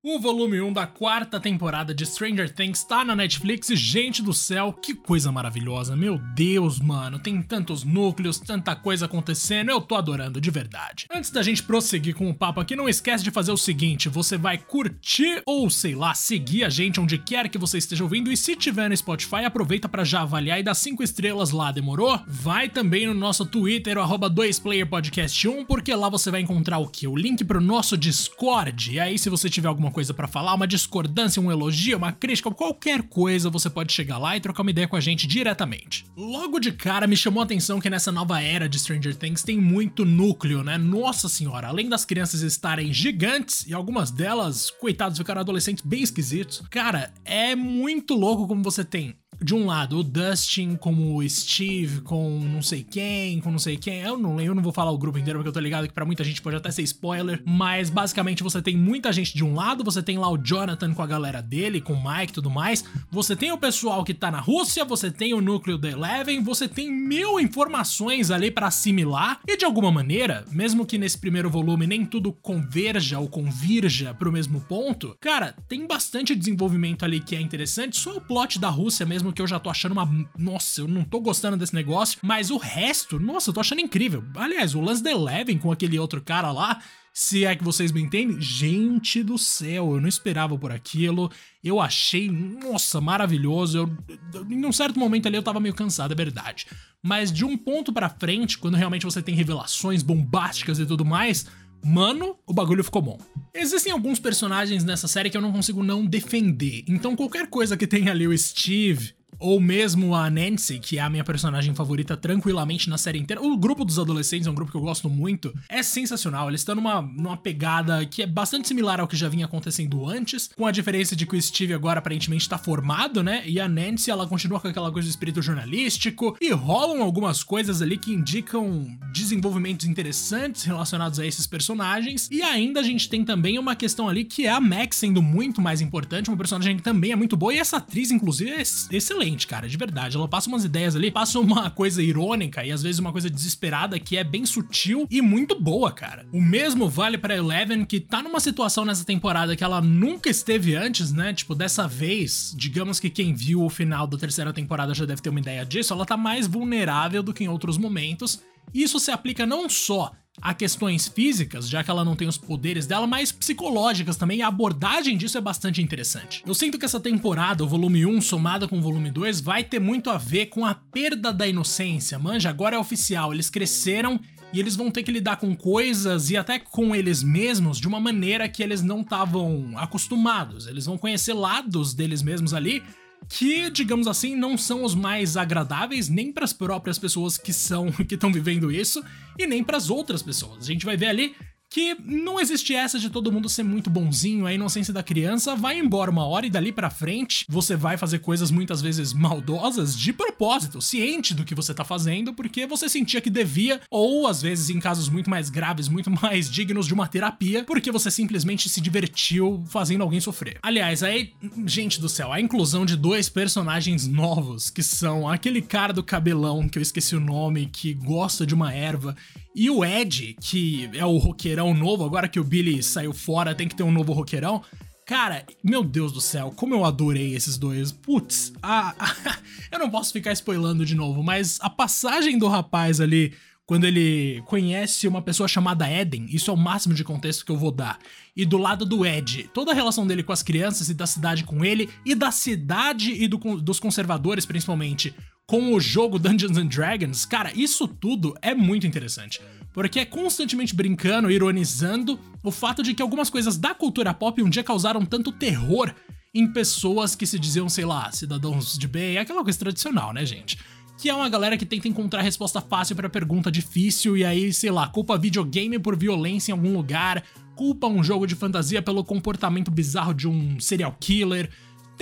O volume 1 da quarta temporada de Stranger Things tá na Netflix gente do céu, que coisa maravilhosa. Meu Deus, mano, tem tantos núcleos, tanta coisa acontecendo, eu tô adorando, de verdade. Antes da gente prosseguir com o papo aqui, não esquece de fazer o seguinte: você vai curtir ou, sei lá, seguir a gente onde quer que você esteja ouvindo e se tiver no Spotify, aproveita para já avaliar e dar 5 estrelas lá, demorou? Vai também no nosso Twitter, o arroba 2playerpodcast1, porque lá você vai encontrar o que? O link pro nosso Discord. E aí, se você tiver alguma coisa para falar, uma discordância, um elogio, uma crítica, qualquer coisa, você pode chegar lá e trocar uma ideia com a gente diretamente. Logo de cara me chamou a atenção que nessa nova era de Stranger Things tem muito núcleo, né? Nossa senhora, além das crianças estarem gigantes e algumas delas, coitados, ficaram adolescentes bem esquisitos. Cara, é muito louco como você tem de um lado, o Dustin como o Steve, com não sei quem, com não sei quem. Eu não eu não vou falar o grupo inteiro porque eu tô ligado que para muita gente pode até ser spoiler. Mas basicamente você tem muita gente de um lado, você tem lá o Jonathan com a galera dele, com o Mike e tudo mais. Você tem o pessoal que tá na Rússia, você tem o núcleo da Eleven, você tem mil informações ali para assimilar. E de alguma maneira, mesmo que nesse primeiro volume nem tudo converja ou convirja pro mesmo ponto, cara, tem bastante desenvolvimento ali que é interessante. Só o plot da Rússia mesmo mesmo que eu já tô achando uma. Nossa, eu não tô gostando desse negócio. Mas o resto, nossa, eu tô achando incrível. Aliás, o lance da Eleven com aquele outro cara lá. Se é que vocês me entendem, gente do céu, eu não esperava por aquilo. Eu achei, nossa, maravilhoso. Eu, em um certo momento ali eu tava meio cansado, é verdade. Mas de um ponto para frente, quando realmente você tem revelações bombásticas e tudo mais, Mano, o bagulho ficou bom. Existem alguns personagens nessa série que eu não consigo não defender. Então qualquer coisa que tenha ali o Steve, ou mesmo a Nancy, que é a minha personagem favorita tranquilamente na série inteira. O grupo dos adolescentes é um grupo que eu gosto muito. É sensacional. Eles estão numa, numa pegada que é bastante similar ao que já vinha acontecendo antes, com a diferença de que o Steve agora aparentemente tá formado, né? E a Nancy, ela continua com aquela coisa do espírito jornalístico. E rolam algumas coisas ali que indicam desenvolvimentos interessantes relacionados a esses personagens. E ainda a gente tem também uma questão ali que é a Max sendo muito mais importante, uma personagem que também é muito boa. E essa atriz, inclusive, é excelente excelente, cara, de verdade. Ela passa umas ideias ali, passa uma coisa irônica e às vezes uma coisa desesperada que é bem sutil e muito boa, cara. O mesmo vale para Eleven, que tá numa situação nessa temporada que ela nunca esteve antes, né? Tipo, dessa vez, digamos que quem viu o final da terceira temporada já deve ter uma ideia disso, ela tá mais vulnerável do que em outros momentos. Isso se aplica não só a questões físicas, já que ela não tem os poderes dela, mas psicológicas também, a abordagem disso é bastante interessante. Eu sinto que essa temporada, o volume 1 somada com o volume 2, vai ter muito a ver com a perda da inocência. Manja, agora é oficial, eles cresceram e eles vão ter que lidar com coisas e até com eles mesmos de uma maneira que eles não estavam acostumados. Eles vão conhecer lados deles mesmos ali que, digamos assim, não são os mais agradáveis nem para as próprias pessoas que são que estão vivendo isso e nem para as outras pessoas. A gente vai ver ali que não existe essa de todo mundo ser muito bonzinho, a inocência da criança vai embora uma hora e dali para frente você vai fazer coisas muitas vezes maldosas de propósito, ciente do que você tá fazendo, porque você sentia que devia, ou às vezes em casos muito mais graves, muito mais dignos de uma terapia, porque você simplesmente se divertiu fazendo alguém sofrer. Aliás, aí, gente do céu, a inclusão de dois personagens novos, que são aquele cara do cabelão, que eu esqueci o nome, que gosta de uma erva, e o Ed, que é o roqueirão novo, agora que o Billy saiu fora, tem que ter um novo roqueirão. Cara, meu Deus do céu, como eu adorei esses dois. Putz, a, a, eu não posso ficar spoilando de novo, mas a passagem do rapaz ali, quando ele conhece uma pessoa chamada Eden, isso é o máximo de contexto que eu vou dar. E do lado do Ed, toda a relação dele com as crianças e da cidade com ele, e da cidade e do, dos conservadores principalmente, com o jogo Dungeons and Dragons, cara, isso tudo é muito interessante. Porque é constantemente brincando, ironizando o fato de que algumas coisas da cultura pop um dia causaram tanto terror em pessoas que se diziam, sei lá, cidadãos de bem, aquela coisa tradicional, né, gente? Que é uma galera que tenta encontrar resposta fácil para pergunta difícil e aí, sei lá, culpa videogame por violência em algum lugar, culpa um jogo de fantasia pelo comportamento bizarro de um serial killer,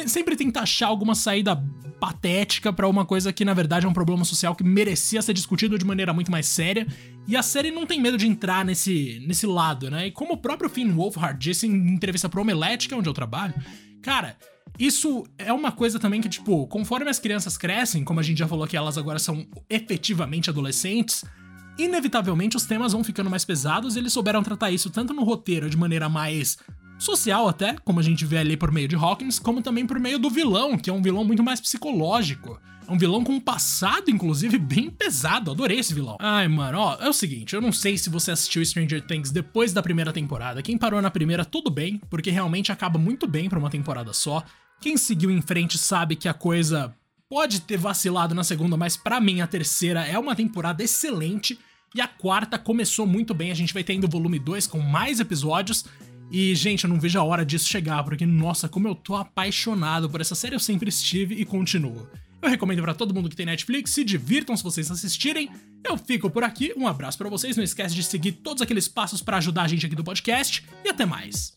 sempre tenta achar alguma saída patética para uma coisa que na verdade é um problema social que merecia ser discutido de maneira muito mais séria. E a série não tem medo de entrar nesse, nesse lado, né? E como o próprio Finn Wolfhard disse em entrevista pro Omelete, é onde eu trabalho, cara, isso é uma coisa também que, tipo, conforme as crianças crescem, como a gente já falou que elas agora são efetivamente adolescentes, inevitavelmente os temas vão ficando mais pesados e eles souberam tratar isso tanto no roteiro de maneira mais social até, como a gente vê ali por meio de Hawkins, como também por meio do vilão, que é um vilão muito mais psicológico. É um vilão com um passado, inclusive, bem pesado. Adorei esse vilão. Ai, mano, ó, é o seguinte, eu não sei se você assistiu Stranger Things depois da primeira temporada. Quem parou na primeira, tudo bem, porque realmente acaba muito bem para uma temporada só. Quem seguiu em frente sabe que a coisa pode ter vacilado na segunda, mas para mim a terceira é uma temporada excelente. E a quarta começou muito bem, a gente vai ter ainda o volume 2 com mais episódios. E, gente, eu não vejo a hora disso chegar, porque, nossa, como eu tô apaixonado por essa série, eu sempre estive e continuo. Eu recomendo para todo mundo que tem Netflix, se divirtam se vocês assistirem. Eu fico por aqui, um abraço para vocês, não esquece de seguir todos aqueles passos para ajudar a gente aqui do podcast e até mais.